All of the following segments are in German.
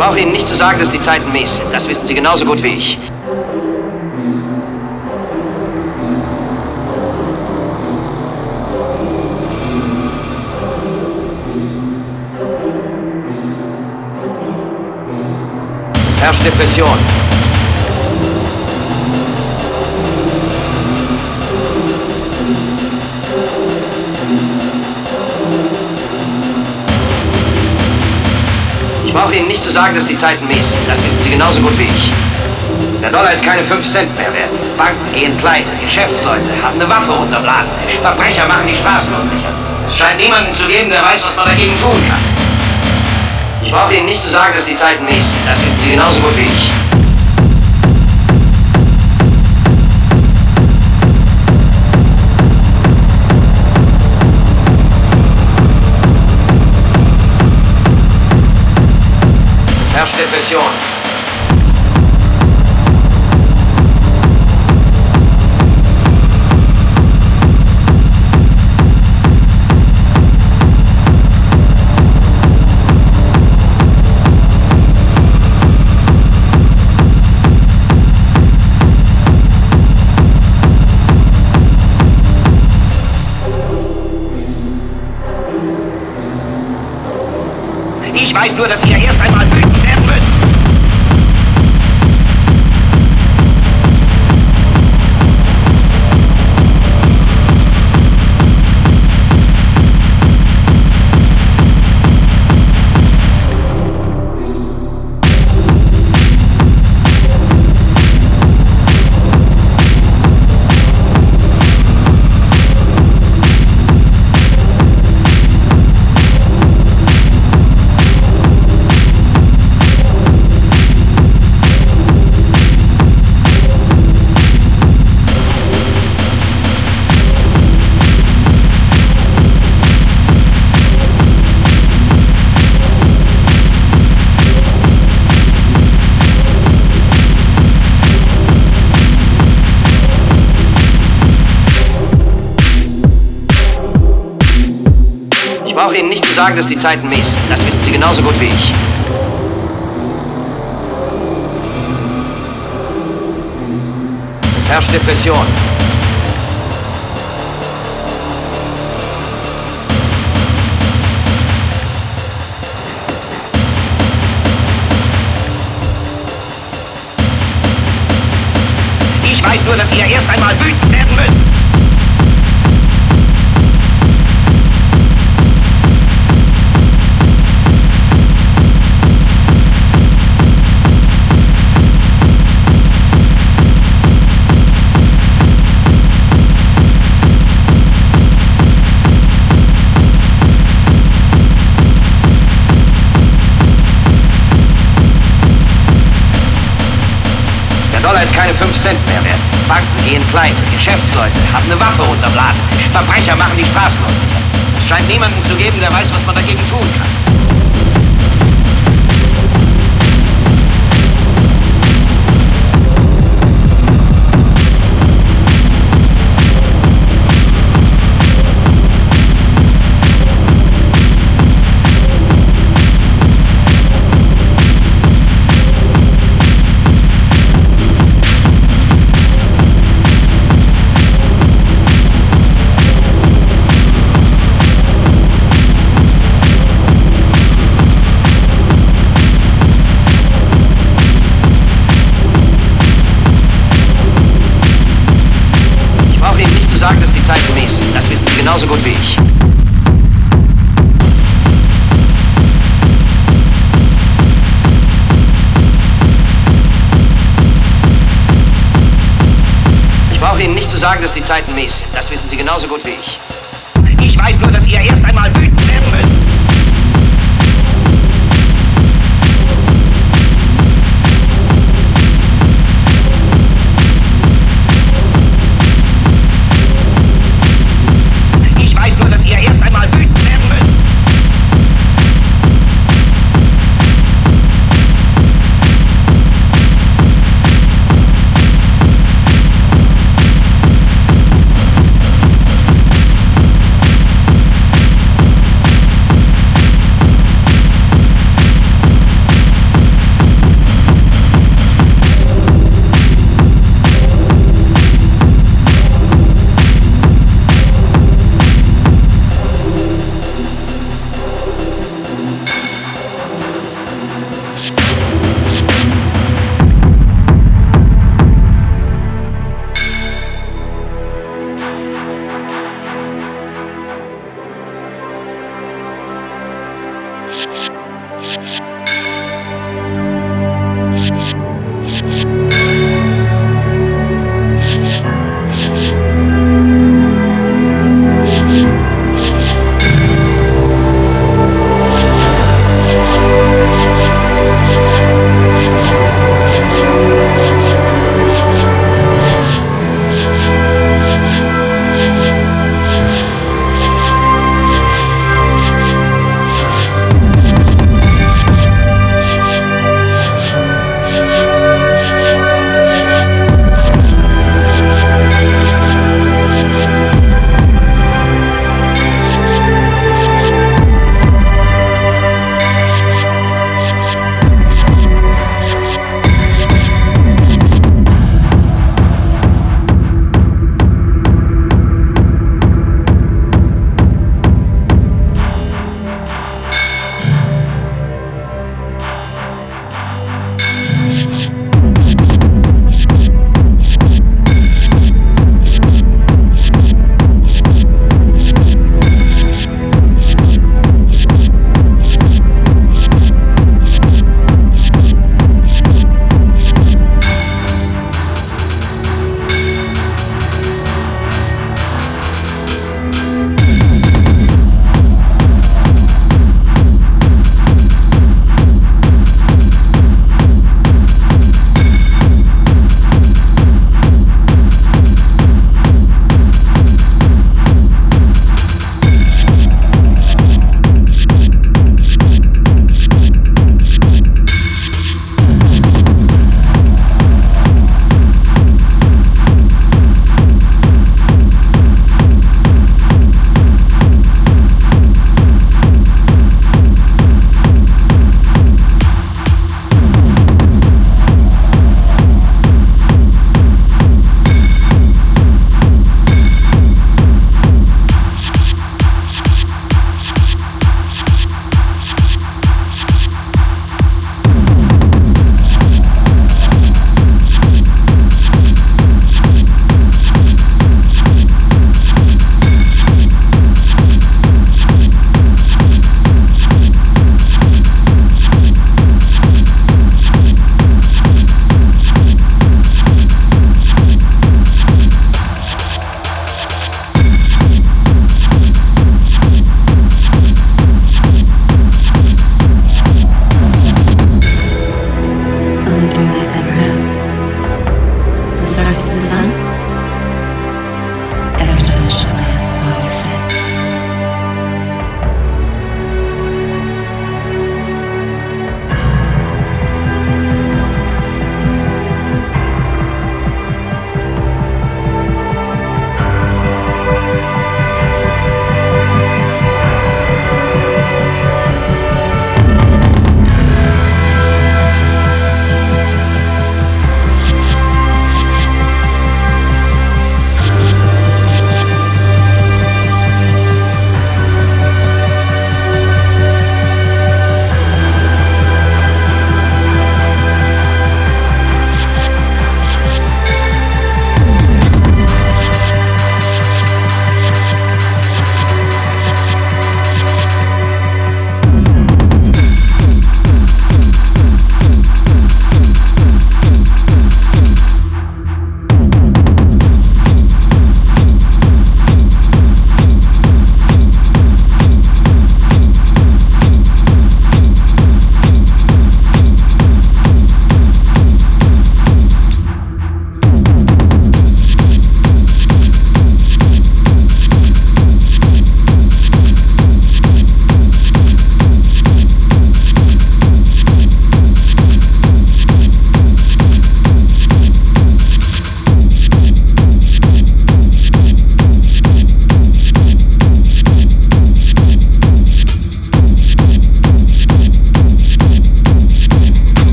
brauche Ihnen nicht zu sagen, dass die Zeiten mies sind. Das wissen Sie genauso gut wie ich. Es herrscht Depression. Sagen, dass die Zeiten mies sind. Das wissen Sie genauso gut wie ich. Der Dollar ist keine 5 Cent mehr wert. Banken gehen pleite. Geschäftsleute haben eine Waffe unterm Laden. Verbrecher machen die Straßen unsicher. Es scheint niemanden zu geben, der weiß, was man dagegen tun kann. Ich brauche Ihnen nicht zu sagen, dass die Zeiten mies sind. Das wissen Sie genauso gut wie ich. Herrscht Depression. Ich weiß nur, dass ihr erst einmal sagen, dass die Zeiten mies. Das wissen Sie genauso gut wie ich. Es herrscht Depression. Ich weiß nur, dass ihr erst einmal wütend werden müsst. Cent mehr wert. Banken gehen pleite. Geschäftsleute haben eine Waffe unterm Laden. Verbrecher machen die Straßen unsicher. Es scheint niemanden zu geben, der weiß, was man dagegen tun kann. Sagen, dass die Zeiten mies sind. Das wissen Sie genauso gut wie ich. Ich brauche Ihnen nicht zu sagen, dass die Zeiten mies sind. Das wissen Sie genauso gut wie ich. Ich weiß nur, dass ihr erst einmal wütend werden müsst.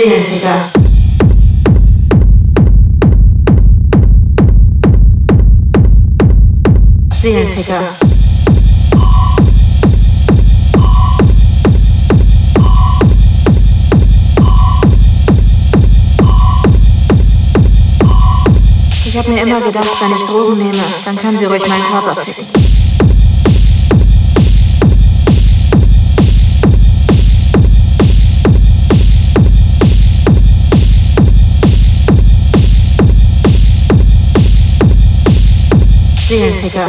Seelenficker. Seelenficker. Ich habe mir immer gedacht, wenn ich Drogen nehme, dann kann sie ruhig meinen Körper ficken. Seelenficker.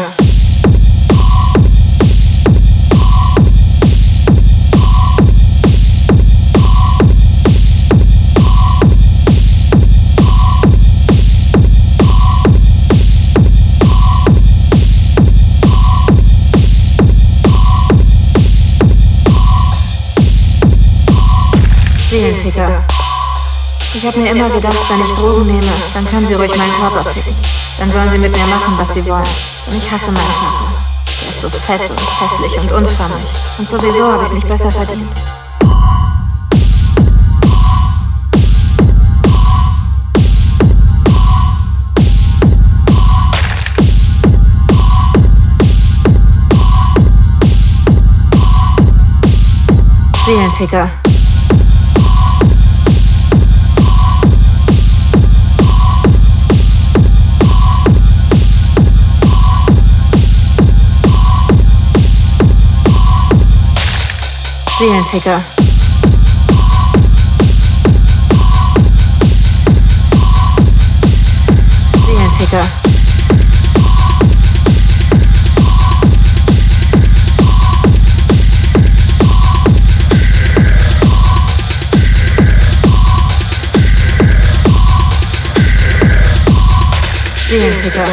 Seelenficker. Ich habe mir immer gedacht, wenn ich Drogen nehme, dann kann sie ruhig meinen Körper ficken. Dann sollen sie mit mir machen, was sie wollen. Und ich hasse meinen Körper. Der ist so fett und hässlich und unförmig. Und sowieso habe ich nicht besser verdient. Seelenficker. Seelenficker. Seelenficker. Seelenficker.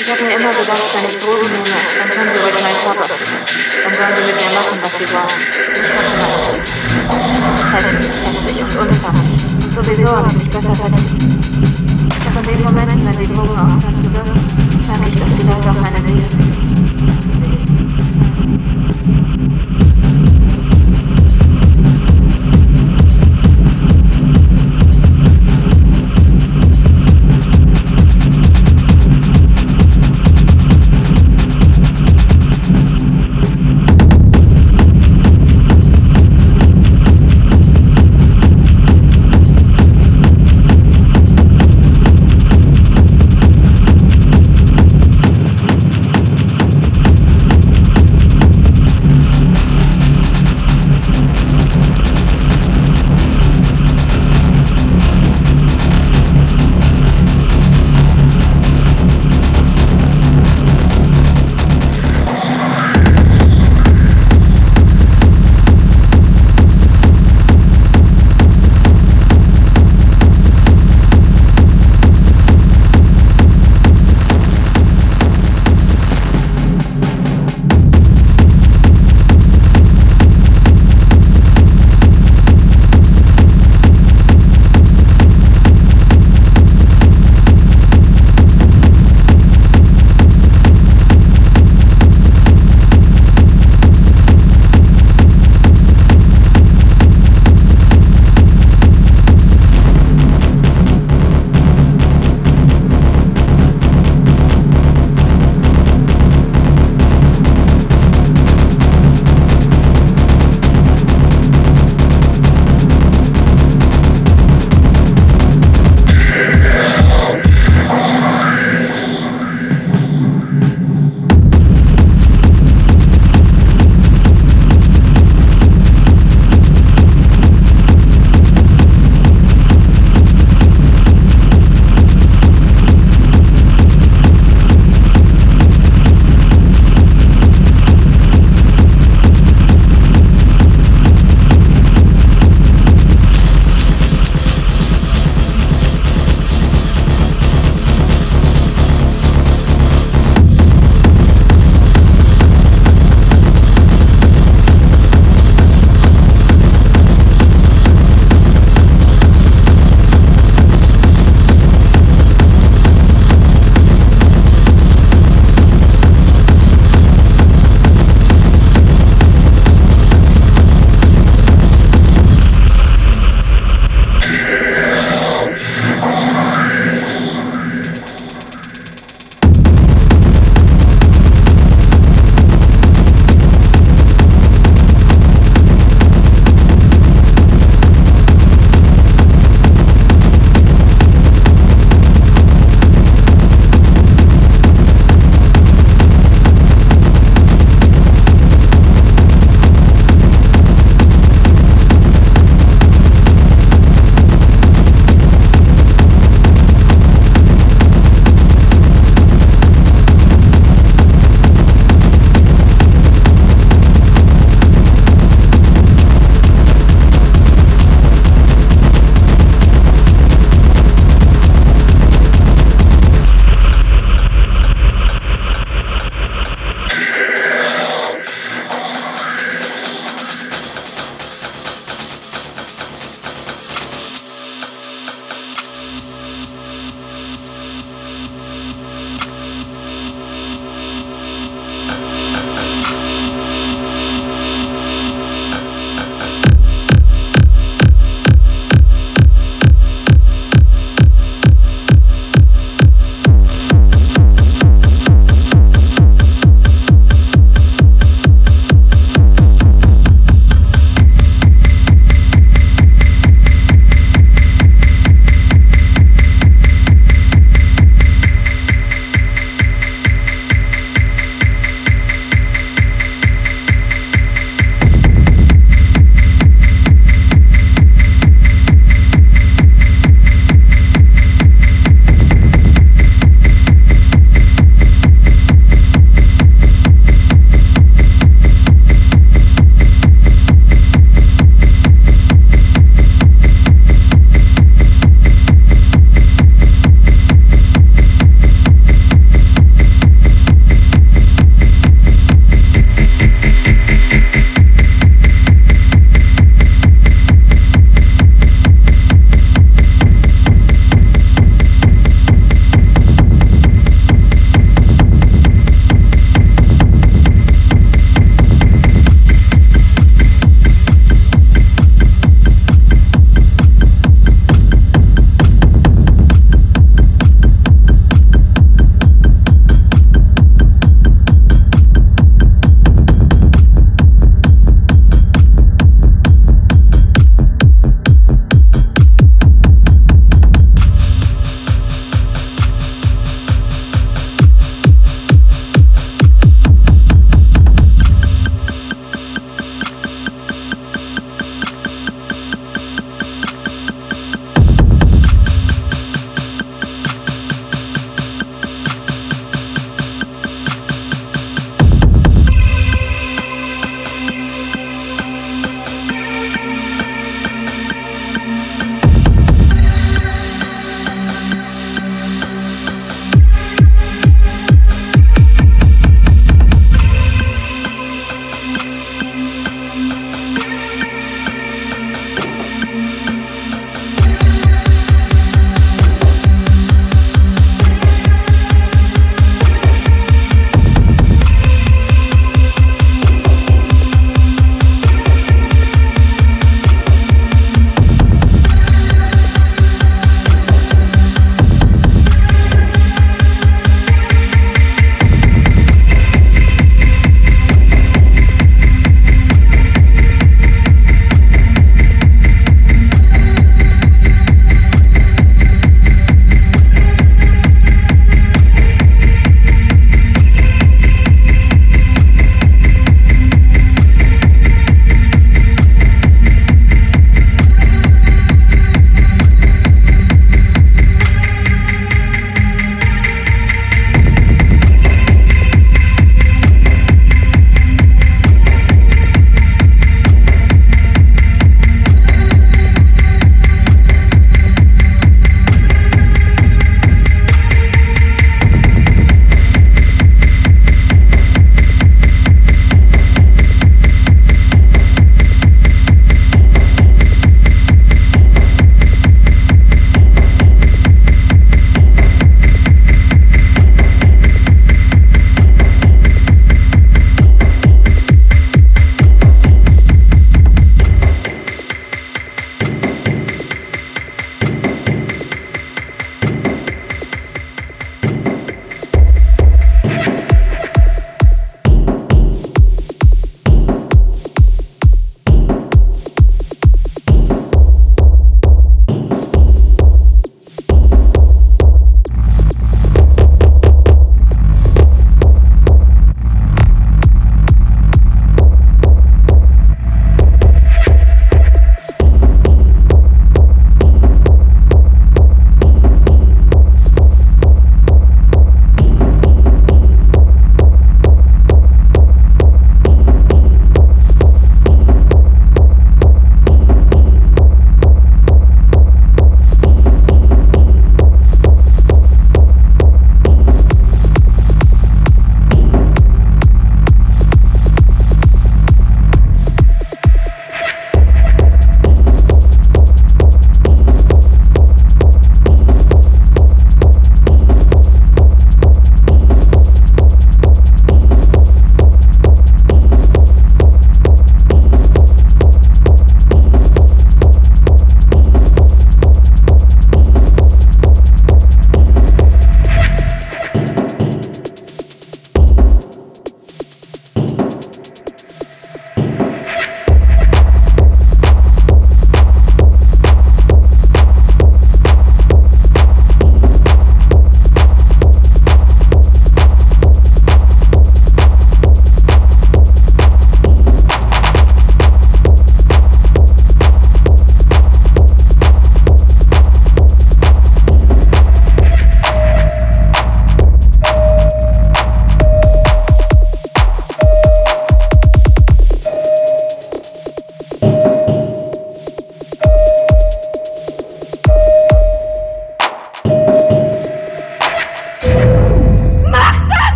Ich habe mir immer gedacht, wenn ich Drogen nehme, dann können sie ruhig meinen Körper sollen sie mit mir machen, was sie wollen. Ich hasse meine Hässlich, hässlich und. Und sowieso habe ich mich besser verdient. Doch in dem Moment, wenn die Drogen aufhören zu wirken, merke ich, dass die Leute auf meine Seele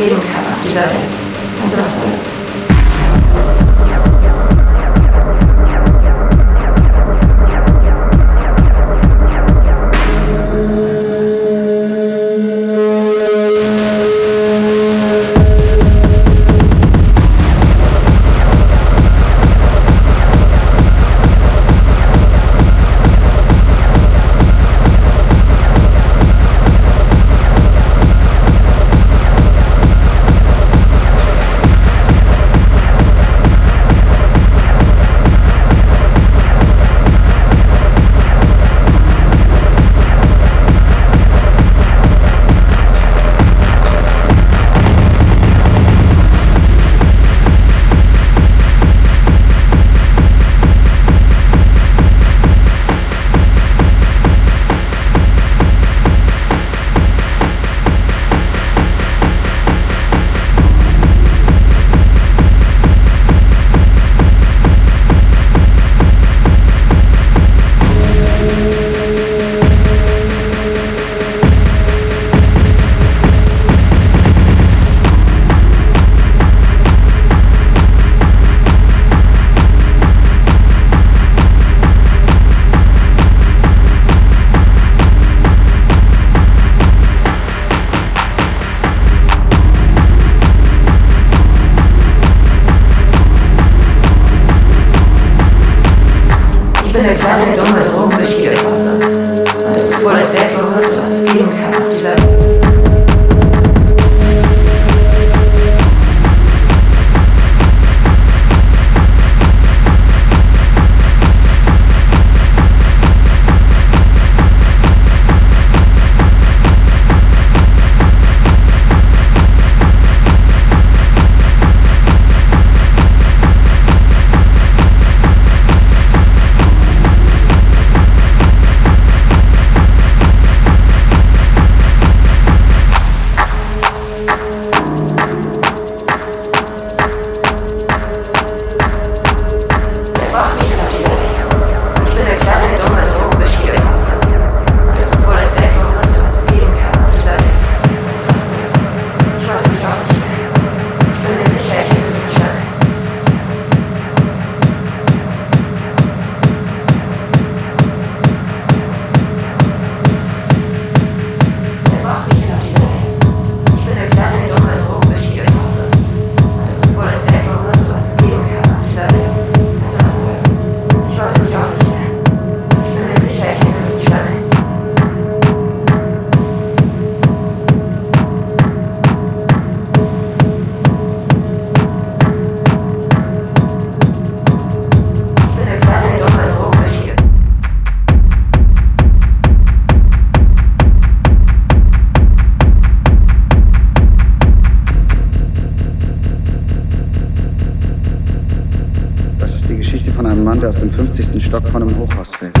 They don't. Der aus dem 50. Stock von einem Hochhaus fällt.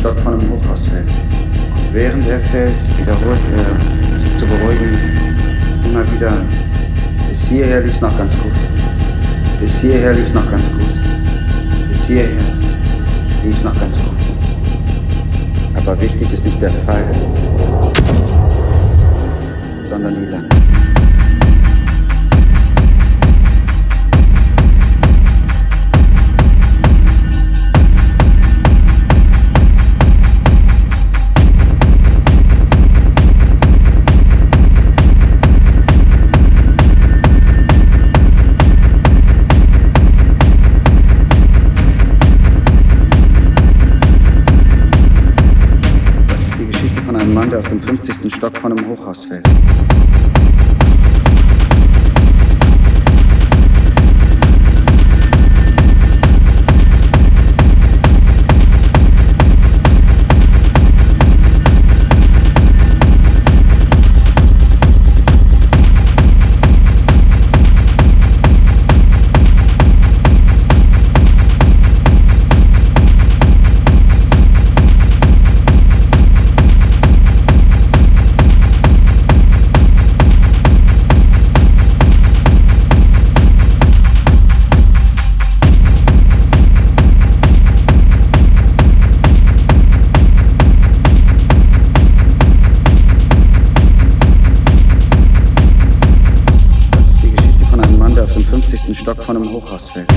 Stock von einem Hochhaus fällt. Während er fällt, wiederholt er, sich zu beruhigen, immer wieder, bis hierher lief's noch ganz gut. Bis hierher lief's noch ganz gut. Bis hierher lief's noch ganz gut. Aber wichtig ist nicht der Fall, sondern die Lange. Dem 50. Stock von einem Hochhaus fällt. Stock von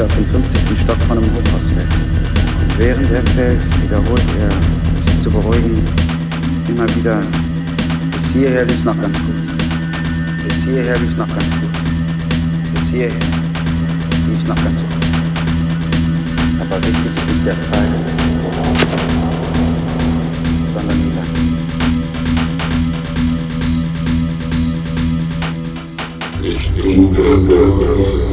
der aus dem 50. Stock von einem Hochhaus fällt. Und während er fällt, wiederholt er, sich zu beruhigen, immer wieder, bis hierher lief's noch ganz gut. Bis hierher lief's noch ganz gut. Bis hierher lief's noch ganz gut. Aber wichtig ist nicht der Fall, sondern die Lange. Nicht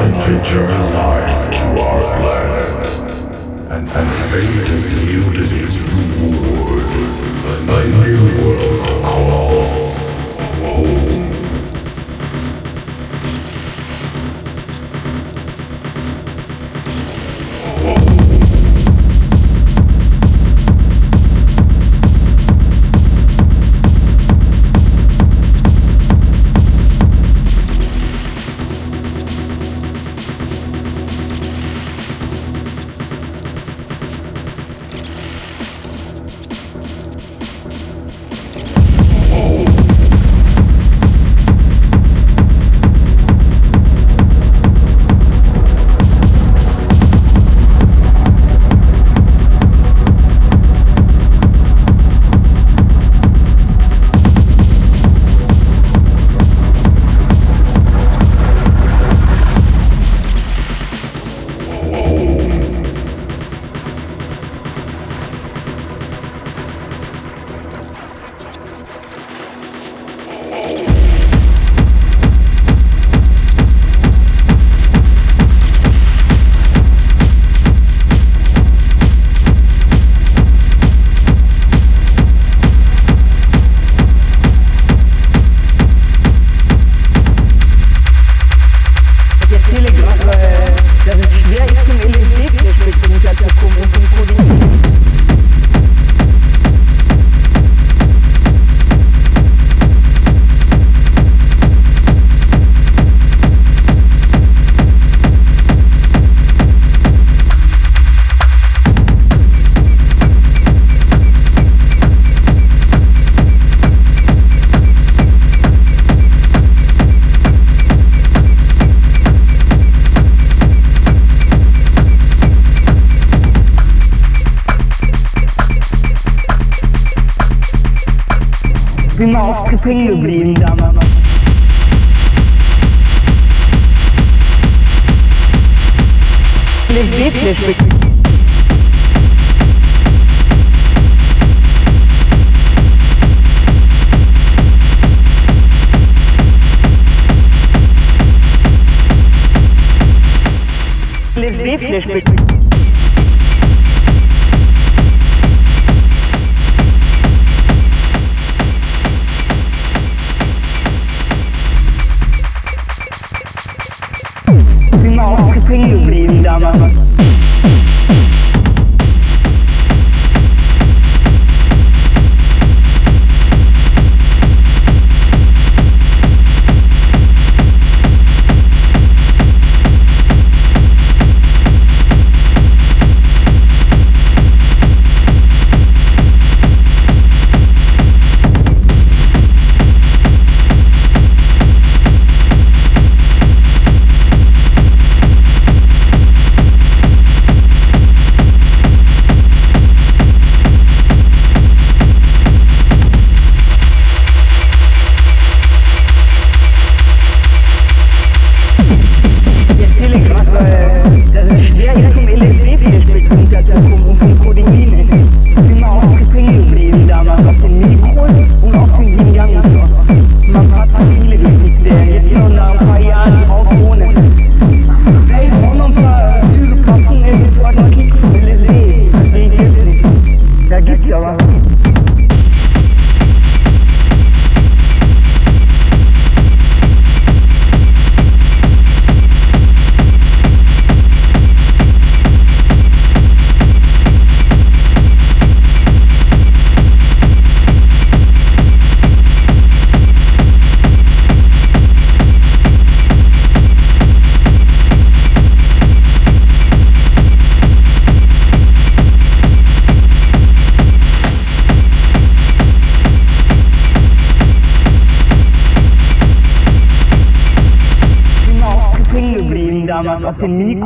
trying to to our planet, and, and fate has yielded its reward, a new world calls. home.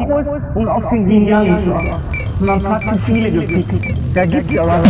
Kombos und für den Genialen. Man hat zu viele gepickt. Da gibt's aber.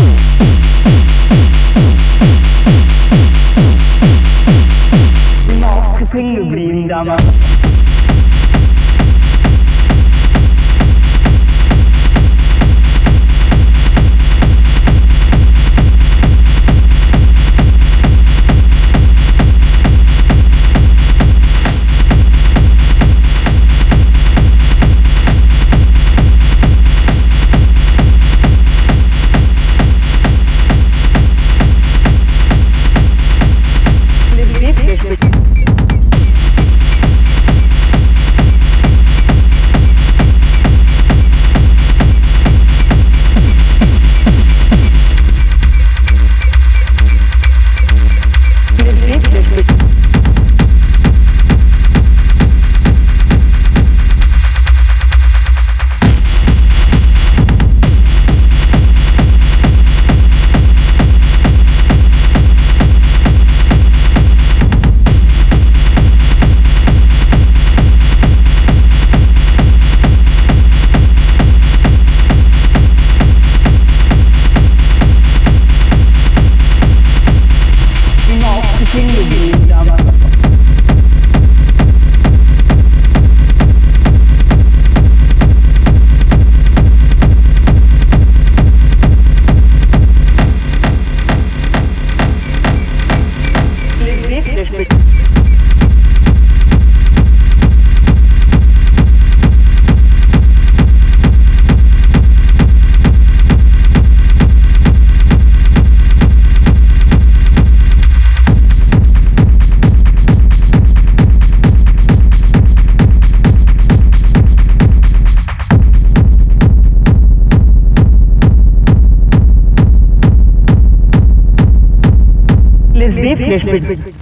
Nashville.